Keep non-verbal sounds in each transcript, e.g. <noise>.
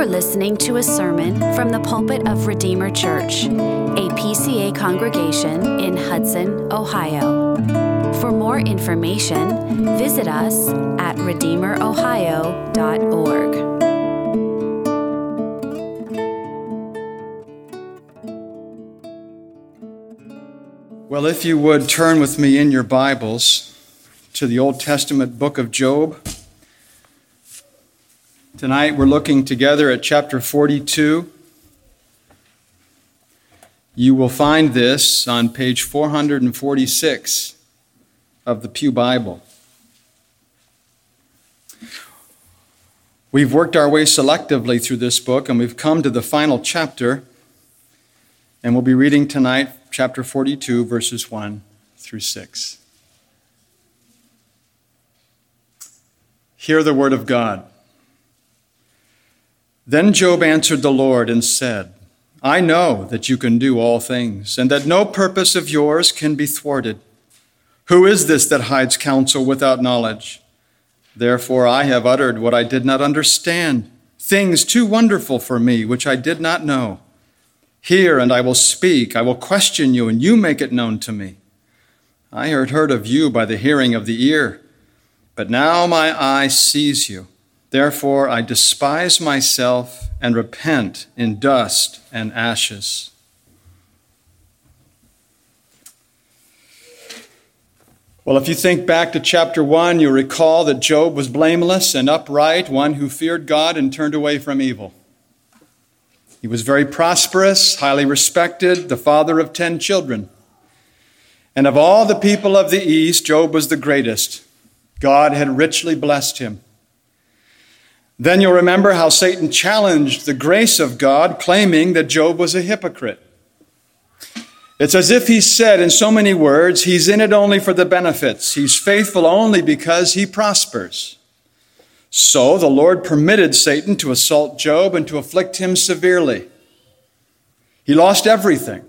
are listening to a sermon from the pulpit of Redeemer Church, a PCA congregation in Hudson, Ohio. For more information, visit us at redeemerohio.org. Well, if you would turn with me in your Bibles to the Old Testament book of Job. Tonight we're looking together at chapter 42. You will find this on page 446 of the Pew Bible. We've worked our way selectively through this book and we've come to the final chapter, and we'll be reading tonight chapter 42, verses 1 through 6. Hear the word of God. Then Job answered the Lord and said, I know that you can do all things, and that no purpose of yours can be thwarted. Who is this that hides counsel without knowledge? Therefore I have uttered what I did not understand, things too wonderful for me, which I did not know. Hear, and I will speak. I will question you, and you make it known to me. I had heard of you by the hearing of the ear, but now my eye sees you. Therefore, I despise myself and repent in dust and ashes. Well, if you think back to chapter 1, you'll recall that Job was blameless and upright, one who feared God and turned away from evil. He was very prosperous, highly respected, the father of 10 children. And of all the people of the East, Job was the greatest. God had richly blessed him. Then you'll remember how Satan challenged the grace of God, claiming that Job was a hypocrite. It's as if he said in so many words, he's in it only for the benefits. He's faithful only because he prospers. So the Lord permitted Satan to assault Job and to afflict him severely. He lost everything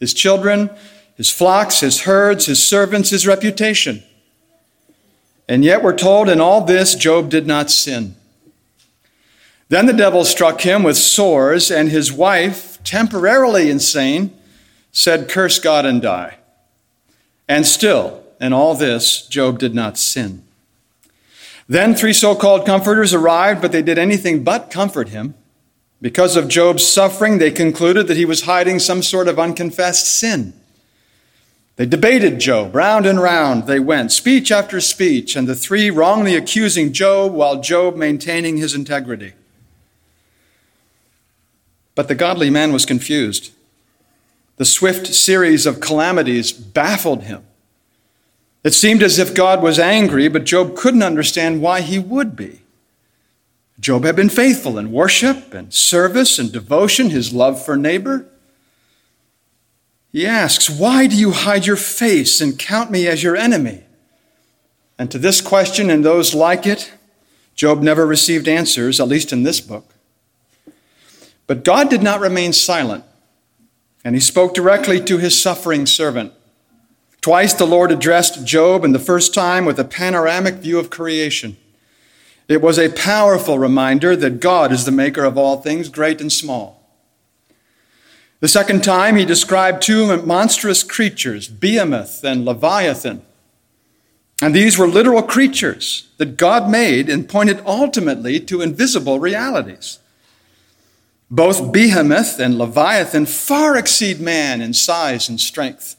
his children, his flocks, his herds, his servants, his reputation. And yet we're told in all this, Job did not sin. Then the devil struck him with sores, and his wife, temporarily insane, said, Curse God and die. And still, in all this, Job did not sin. Then three so called comforters arrived, but they did anything but comfort him. Because of Job's suffering, they concluded that he was hiding some sort of unconfessed sin. They debated Job. Round and round they went, speech after speech, and the three wrongly accusing Job while Job maintaining his integrity. But the godly man was confused. The swift series of calamities baffled him. It seemed as if God was angry, but Job couldn't understand why he would be. Job had been faithful in worship and service and devotion, his love for neighbor. He asks, Why do you hide your face and count me as your enemy? And to this question and those like it, Job never received answers, at least in this book. But God did not remain silent, and he spoke directly to his suffering servant. Twice the Lord addressed Job, and the first time with a panoramic view of creation. It was a powerful reminder that God is the maker of all things, great and small. The second time, he described two monstrous creatures, Behemoth and Leviathan. And these were literal creatures that God made and pointed ultimately to invisible realities. Both Behemoth and Leviathan far exceed man in size and strength.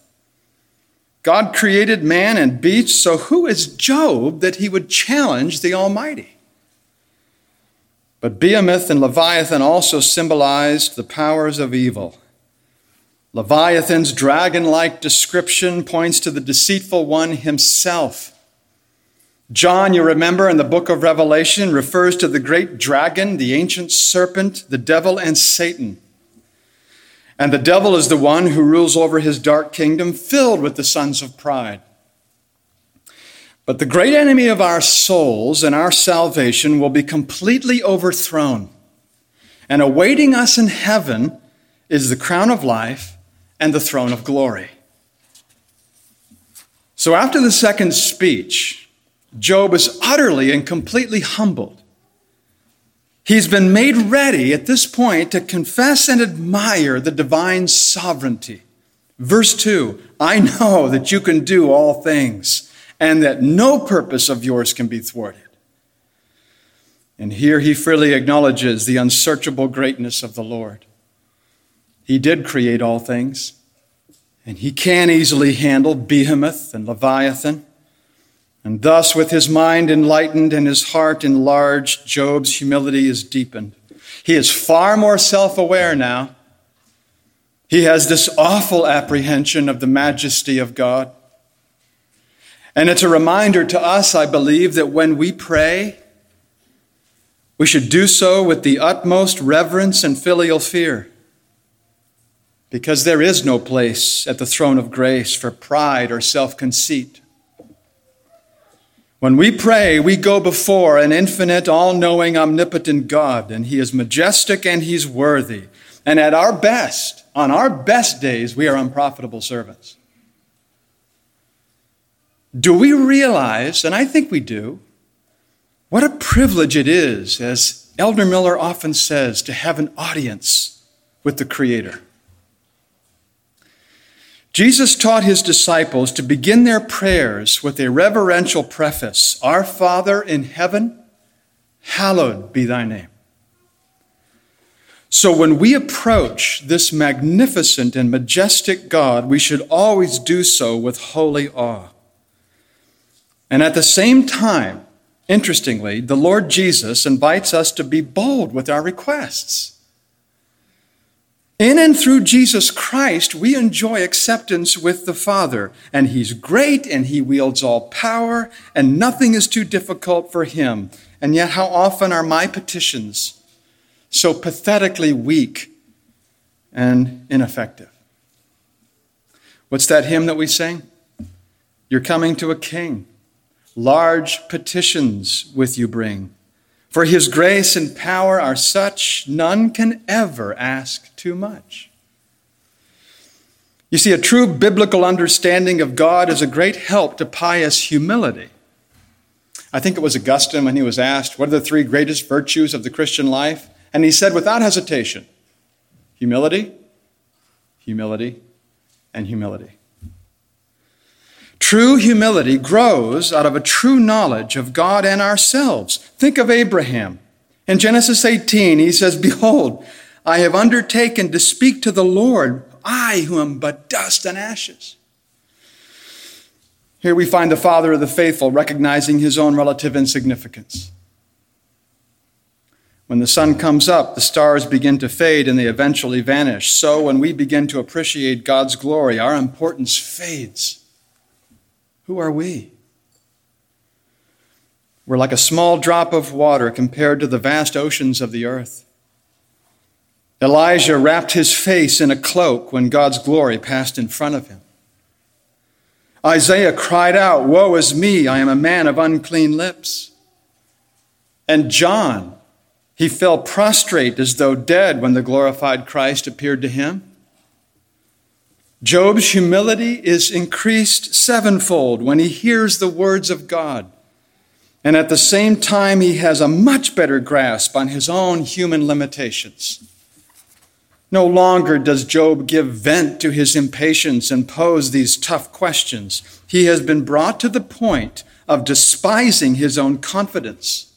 God created man and beasts, so who is Job that he would challenge the Almighty? But Behemoth and Leviathan also symbolized the powers of evil. Leviathan's dragon like description points to the deceitful one himself. John, you remember in the book of Revelation, refers to the great dragon, the ancient serpent, the devil, and Satan. And the devil is the one who rules over his dark kingdom filled with the sons of pride. But the great enemy of our souls and our salvation will be completely overthrown. And awaiting us in heaven is the crown of life and the throne of glory. So after the second speech, Job is utterly and completely humbled. He's been made ready at this point to confess and admire the divine sovereignty. Verse 2 I know that you can do all things, and that no purpose of yours can be thwarted. And here he freely acknowledges the unsearchable greatness of the Lord. He did create all things, and he can easily handle Behemoth and Leviathan. And thus, with his mind enlightened and his heart enlarged, Job's humility is deepened. He is far more self aware now. He has this awful apprehension of the majesty of God. And it's a reminder to us, I believe, that when we pray, we should do so with the utmost reverence and filial fear. Because there is no place at the throne of grace for pride or self conceit. When we pray, we go before an infinite, all knowing, omnipotent God, and He is majestic and He's worthy. And at our best, on our best days, we are unprofitable servants. Do we realize, and I think we do, what a privilege it is, as Elder Miller often says, to have an audience with the Creator? Jesus taught his disciples to begin their prayers with a reverential preface Our Father in heaven, hallowed be thy name. So when we approach this magnificent and majestic God, we should always do so with holy awe. And at the same time, interestingly, the Lord Jesus invites us to be bold with our requests. In and through Jesus Christ, we enjoy acceptance with the Father, and He's great and He wields all power, and nothing is too difficult for Him. And yet, how often are my petitions so pathetically weak and ineffective? What's that hymn that we sing? You're coming to a king. Large petitions with you bring. For his grace and power are such, none can ever ask too much. You see, a true biblical understanding of God is a great help to pious humility. I think it was Augustine when he was asked, What are the three greatest virtues of the Christian life? And he said without hesitation humility, humility, and humility. True humility grows out of a true knowledge of God and ourselves. Think of Abraham. In Genesis 18, he says, Behold, I have undertaken to speak to the Lord, I who am but dust and ashes. Here we find the father of the faithful recognizing his own relative insignificance. When the sun comes up, the stars begin to fade and they eventually vanish. So when we begin to appreciate God's glory, our importance fades. Who are we? We're like a small drop of water compared to the vast oceans of the earth. Elijah wrapped his face in a cloak when God's glory passed in front of him. Isaiah cried out, Woe is me, I am a man of unclean lips. And John, he fell prostrate as though dead when the glorified Christ appeared to him. Job's humility is increased sevenfold when he hears the words of God. And at the same time, he has a much better grasp on his own human limitations. No longer does Job give vent to his impatience and pose these tough questions. He has been brought to the point of despising his own confidence.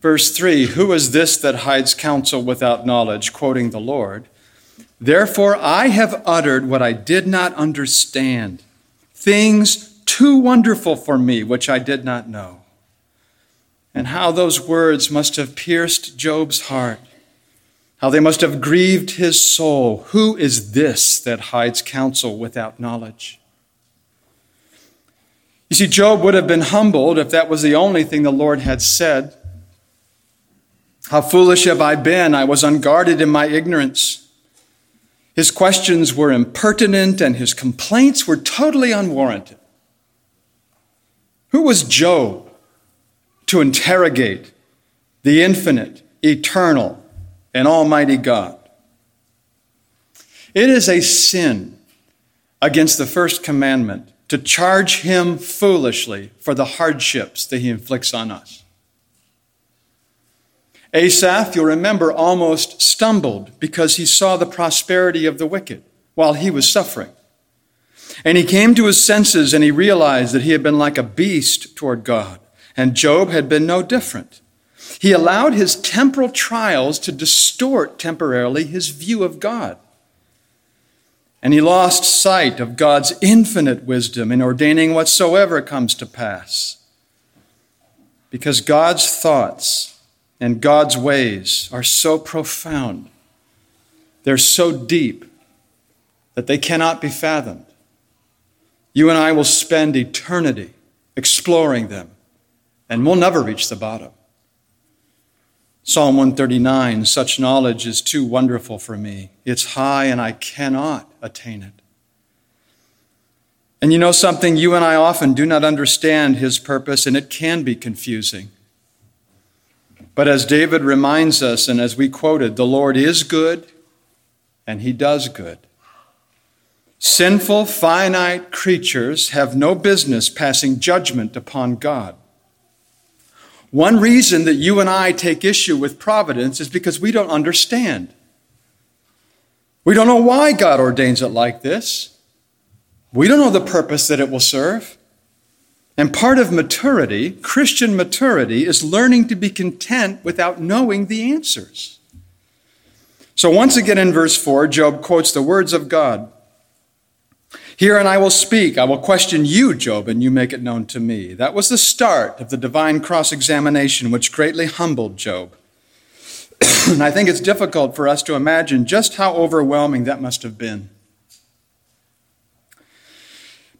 Verse 3 Who is this that hides counsel without knowledge? Quoting the Lord. Therefore, I have uttered what I did not understand, things too wonderful for me, which I did not know. And how those words must have pierced Job's heart, how they must have grieved his soul. Who is this that hides counsel without knowledge? You see, Job would have been humbled if that was the only thing the Lord had said. How foolish have I been! I was unguarded in my ignorance. His questions were impertinent and his complaints were totally unwarranted. Who was Job to interrogate the infinite, eternal, and almighty God? It is a sin against the first commandment to charge him foolishly for the hardships that he inflicts on us. Asaph, you'll remember, almost stumbled because he saw the prosperity of the wicked while he was suffering. And he came to his senses and he realized that he had been like a beast toward God, and Job had been no different. He allowed his temporal trials to distort temporarily his view of God. And he lost sight of God's infinite wisdom in ordaining whatsoever comes to pass. Because God's thoughts and God's ways are so profound, they're so deep that they cannot be fathomed. You and I will spend eternity exploring them, and we'll never reach the bottom. Psalm 139 Such knowledge is too wonderful for me. It's high, and I cannot attain it. And you know something? You and I often do not understand his purpose, and it can be confusing. But as David reminds us, and as we quoted, the Lord is good, and he does good. Sinful, finite creatures have no business passing judgment upon God. One reason that you and I take issue with providence is because we don't understand. We don't know why God ordains it like this. We don't know the purpose that it will serve. And part of maturity, Christian maturity, is learning to be content without knowing the answers. So, once again in verse 4, Job quotes the words of God Hear and I will speak. I will question you, Job, and you make it known to me. That was the start of the divine cross examination, which greatly humbled Job. <clears throat> and I think it's difficult for us to imagine just how overwhelming that must have been.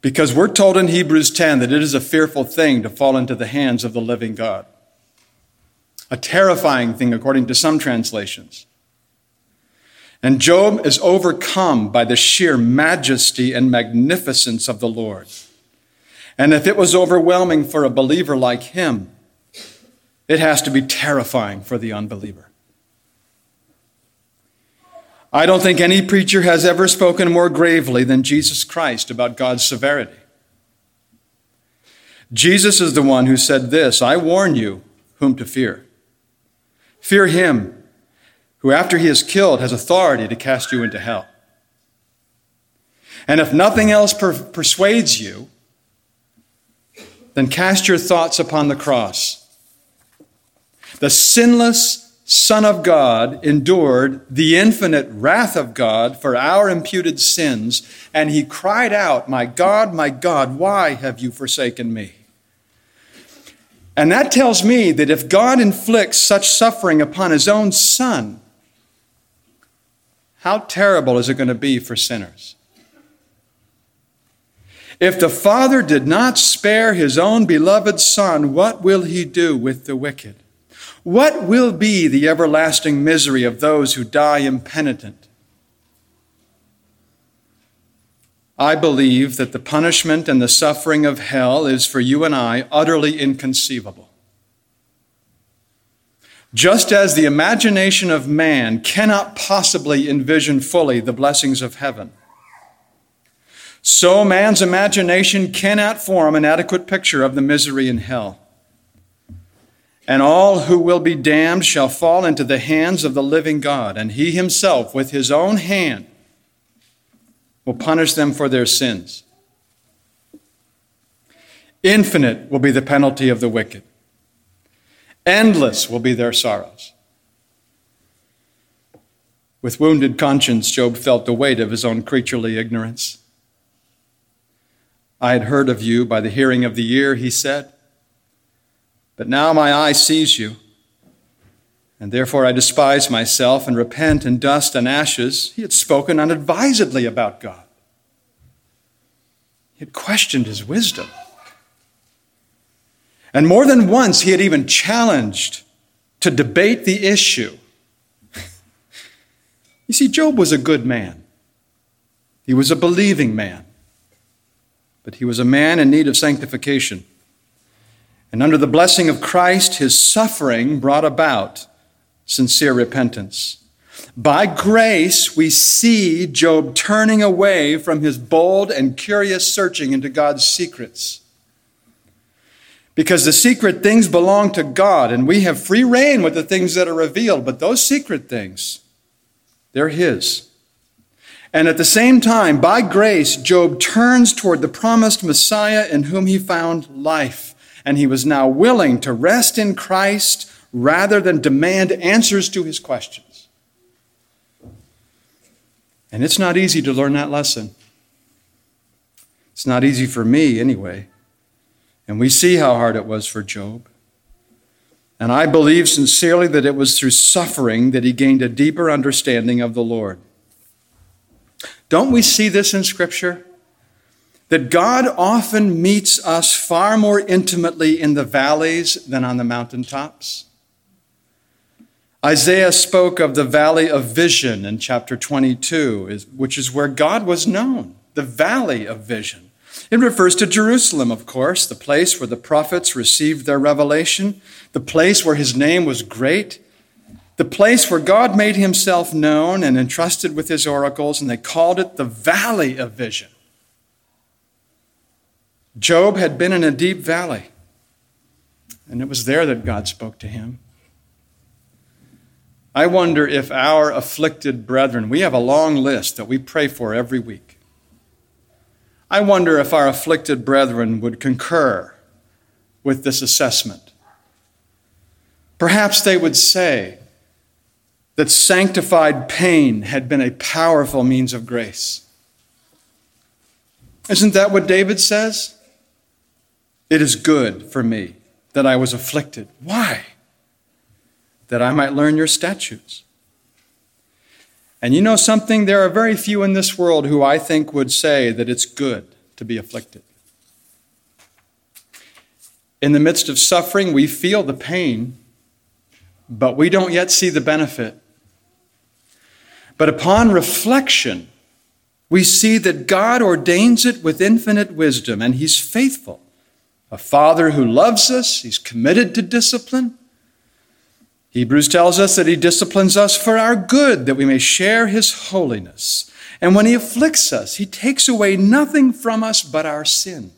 Because we're told in Hebrews 10 that it is a fearful thing to fall into the hands of the living God, a terrifying thing, according to some translations. And Job is overcome by the sheer majesty and magnificence of the Lord. And if it was overwhelming for a believer like him, it has to be terrifying for the unbeliever. I don't think any preacher has ever spoken more gravely than Jesus Christ about God's severity. Jesus is the one who said this I warn you whom to fear. Fear him who, after he is killed, has authority to cast you into hell. And if nothing else per- persuades you, then cast your thoughts upon the cross. The sinless Son of God endured the infinite wrath of God for our imputed sins, and he cried out, My God, my God, why have you forsaken me? And that tells me that if God inflicts such suffering upon his own Son, how terrible is it going to be for sinners? If the Father did not spare his own beloved Son, what will he do with the wicked? What will be the everlasting misery of those who die impenitent? I believe that the punishment and the suffering of hell is for you and I utterly inconceivable. Just as the imagination of man cannot possibly envision fully the blessings of heaven, so man's imagination cannot form an adequate picture of the misery in hell. And all who will be damned shall fall into the hands of the living God, and he himself, with his own hand, will punish them for their sins. Infinite will be the penalty of the wicked. Endless will be their sorrows. With wounded conscience, Job felt the weight of his own creaturely ignorance. I had heard of you by the hearing of the ear, he said, but now my eye sees you, and therefore I despise myself and repent in dust and ashes. He had spoken unadvisedly about God. He had questioned his wisdom. And more than once, he had even challenged to debate the issue. <laughs> you see, Job was a good man, he was a believing man, but he was a man in need of sanctification. And under the blessing of Christ, his suffering brought about sincere repentance. By grace, we see Job turning away from his bold and curious searching into God's secrets Because the secret things belong to God, and we have free reign with the things that are revealed, but those secret things, they're His. And at the same time, by grace, Job turns toward the promised Messiah in whom he found life. And he was now willing to rest in Christ rather than demand answers to his questions. And it's not easy to learn that lesson. It's not easy for me, anyway. And we see how hard it was for Job. And I believe sincerely that it was through suffering that he gained a deeper understanding of the Lord. Don't we see this in Scripture? That God often meets us far more intimately in the valleys than on the mountaintops. Isaiah spoke of the valley of vision in chapter 22, which is where God was known, the valley of vision. It refers to Jerusalem, of course, the place where the prophets received their revelation, the place where his name was great, the place where God made himself known and entrusted with his oracles, and they called it the Valley of Vision. Job had been in a deep valley, and it was there that God spoke to him. I wonder if our afflicted brethren, we have a long list that we pray for every week. I wonder if our afflicted brethren would concur with this assessment. Perhaps they would say, that sanctified pain had been a powerful means of grace. Isn't that what David says? It is good for me that I was afflicted. Why? That I might learn your statutes. And you know something? There are very few in this world who I think would say that it's good to be afflicted. In the midst of suffering, we feel the pain, but we don't yet see the benefit. But upon reflection, we see that God ordains it with infinite wisdom, and He's faithful. A father who loves us, He's committed to discipline. Hebrews tells us that He disciplines us for our good, that we may share His holiness. And when He afflicts us, He takes away nothing from us but our sin.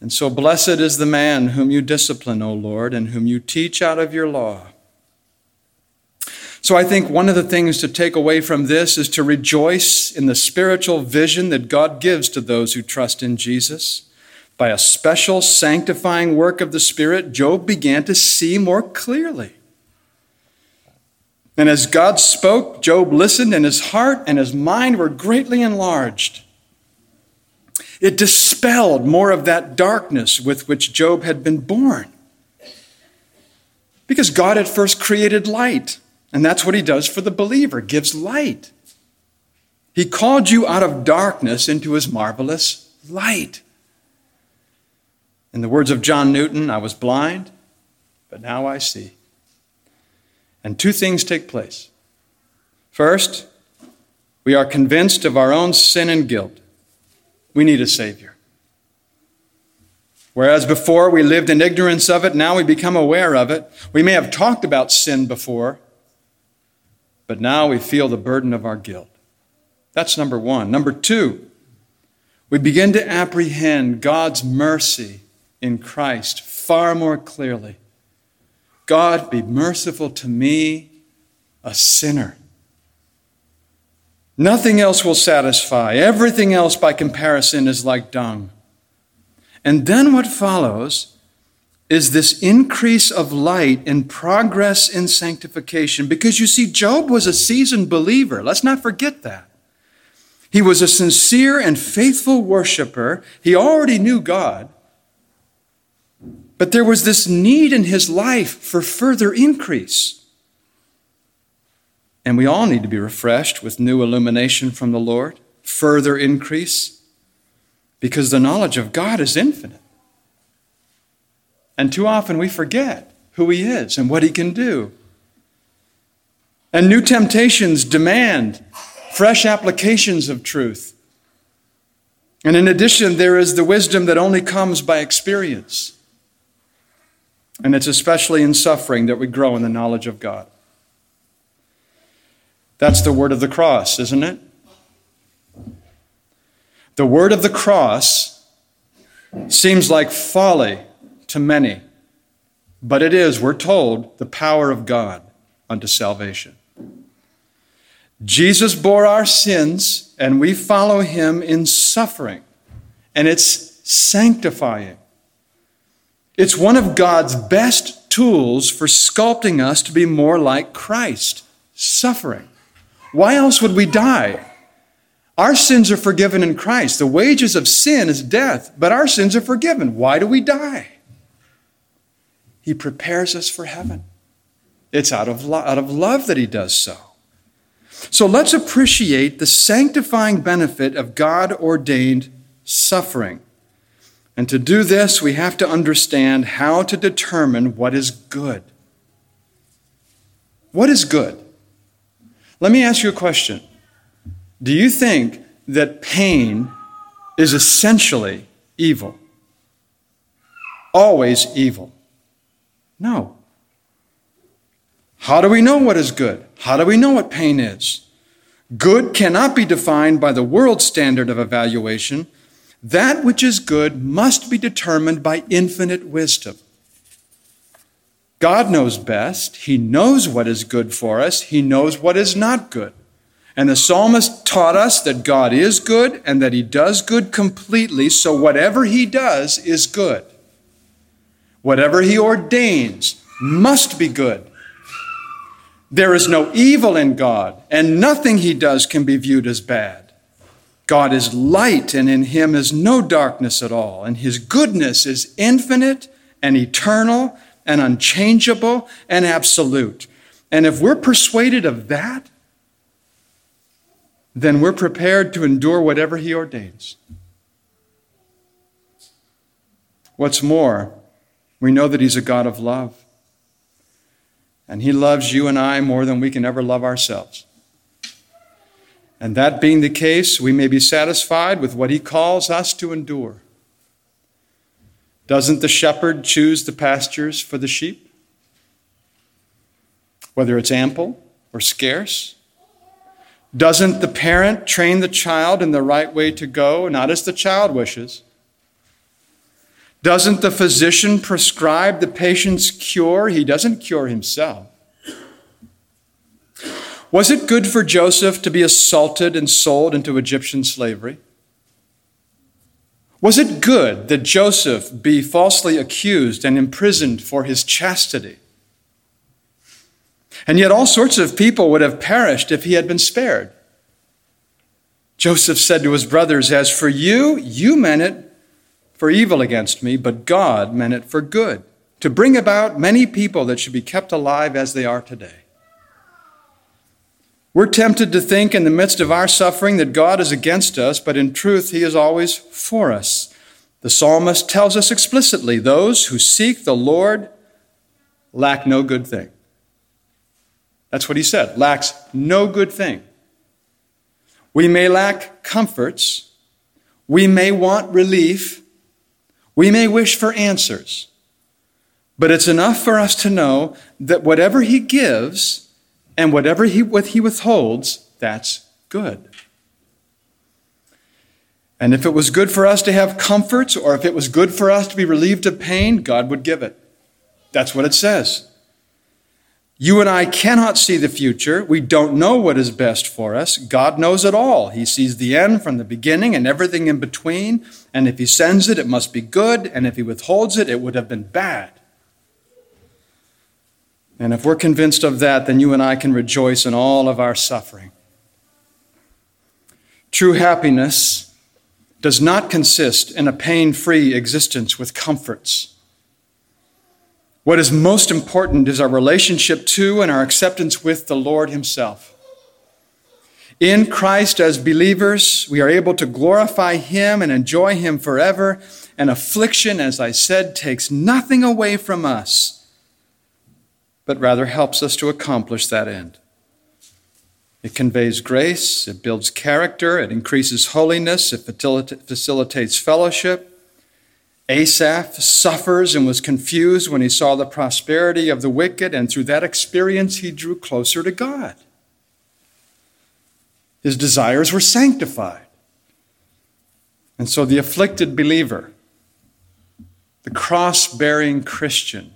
And so blessed is the man whom you discipline, O Lord, and whom you teach out of your law. So I think one of the things to take away from this is to rejoice in the spiritual vision that God gives to those who trust in Jesus. By a special sanctifying work of the Spirit, Job began to see more clearly. And as God spoke, Job listened, and his heart and his mind were greatly enlarged. It dispelled more of that darkness with which Job had been born. Because God at first created light. And that's what he does for the believer, gives light. He called you out of darkness into his marvelous light. In the words of John Newton, I was blind, but now I see. And two things take place. First, we are convinced of our own sin and guilt. We need a Savior. Whereas before we lived in ignorance of it, now we become aware of it. We may have talked about sin before, but now we feel the burden of our guilt. That's number one. Number two, we begin to apprehend God's mercy in Christ far more clearly. God, be merciful to me, a sinner. Nothing else will satisfy. Everything else, by comparison, is like dung. And then what follows is this increase of light and progress in sanctification. Because you see, Job was a seasoned believer. Let's not forget that. He was a sincere and faithful worshiper. He already knew God. But there was this need in his life for further increase. And we all need to be refreshed with new illumination from the Lord, further increase, because the knowledge of God is infinite. And too often we forget who He is and what He can do. And new temptations demand fresh applications of truth. And in addition, there is the wisdom that only comes by experience. And it's especially in suffering that we grow in the knowledge of God. That's the word of the cross, isn't it? The word of the cross seems like folly to many, but it is, we're told, the power of God unto salvation. Jesus bore our sins, and we follow him in suffering, and it's sanctifying. It's one of God's best tools for sculpting us to be more like Christ, suffering. Why else would we die? Our sins are forgiven in Christ. The wages of sin is death, but our sins are forgiven. Why do we die? He prepares us for heaven. It's out of, lo- out of love that He does so. So let's appreciate the sanctifying benefit of God ordained suffering. And to do this, we have to understand how to determine what is good. What is good? Let me ask you a question. Do you think that pain is essentially evil? Always evil? No. How do we know what is good? How do we know what pain is? Good cannot be defined by the world standard of evaluation. That which is good must be determined by infinite wisdom. God knows best. He knows what is good for us. He knows what is not good. And the psalmist taught us that God is good and that he does good completely, so whatever he does is good. Whatever he ordains must be good. There is no evil in God, and nothing he does can be viewed as bad. God is light, and in him is no darkness at all, and his goodness is infinite and eternal and unchangeable and absolute. And if we're persuaded of that, then we're prepared to endure whatever He ordains. What's more, we know that He's a God of love. And He loves you and I more than we can ever love ourselves. And that being the case, we may be satisfied with what He calls us to endure. Doesn't the shepherd choose the pastures for the sheep? Whether it's ample or scarce? Doesn't the parent train the child in the right way to go, not as the child wishes? Doesn't the physician prescribe the patient's cure? He doesn't cure himself. Was it good for Joseph to be assaulted and sold into Egyptian slavery? Was it good that Joseph be falsely accused and imprisoned for his chastity? And yet, all sorts of people would have perished if he had been spared. Joseph said to his brothers, As for you, you meant it for evil against me, but God meant it for good, to bring about many people that should be kept alive as they are today. We're tempted to think in the midst of our suffering that God is against us, but in truth, He is always for us. The psalmist tells us explicitly those who seek the Lord lack no good thing. That's what he said lacks no good thing. We may lack comforts. We may want relief. We may wish for answers. But it's enough for us to know that whatever he gives and whatever he, what he withholds, that's good. And if it was good for us to have comforts or if it was good for us to be relieved of pain, God would give it. That's what it says. You and I cannot see the future. We don't know what is best for us. God knows it all. He sees the end from the beginning and everything in between. And if He sends it, it must be good. And if He withholds it, it would have been bad. And if we're convinced of that, then you and I can rejoice in all of our suffering. True happiness does not consist in a pain free existence with comforts what is most important is our relationship to and our acceptance with the Lord Himself. In Christ, as believers, we are able to glorify Him and enjoy Him forever. And affliction, as I said, takes nothing away from us, but rather helps us to accomplish that end. It conveys grace, it builds character, it increases holiness, it facilitates fellowship, Asaph suffers and was confused when he saw the prosperity of the wicked, and through that experience, he drew closer to God. His desires were sanctified. And so the afflicted believer the cross bearing Christian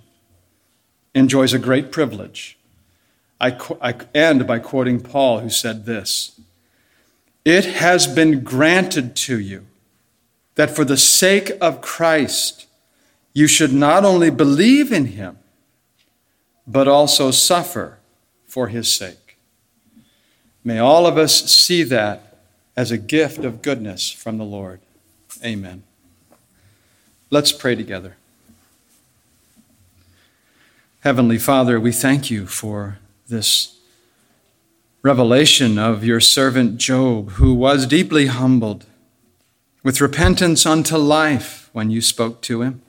enjoys a great privilege. I, I end by quoting Paul, who said this It has been granted to you that for the sake of Christ, you should not only believe in him, but also suffer for his sake. May all of us see that as a gift of goodness from the Lord. Amen. Let's pray together. Heavenly Father, we thank you for this revelation of your servant Job, who was deeply humbled with repentance unto life when you spoke to him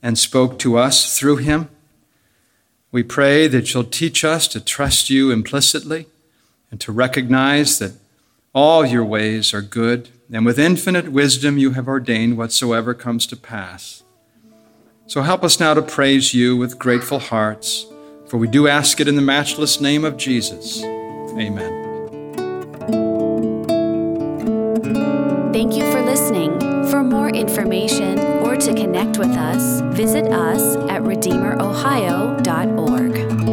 and spoke to us through him. We pray that you'll teach us to trust you implicitly and to recognize that all your ways are good, and with infinite wisdom you have ordained whatsoever comes to pass. So help us now to praise you with grateful hearts, for we do ask it in the matchless name of Jesus. Amen. Thank you for listening. For more information or to connect with us, visit us at redeemerohio.org.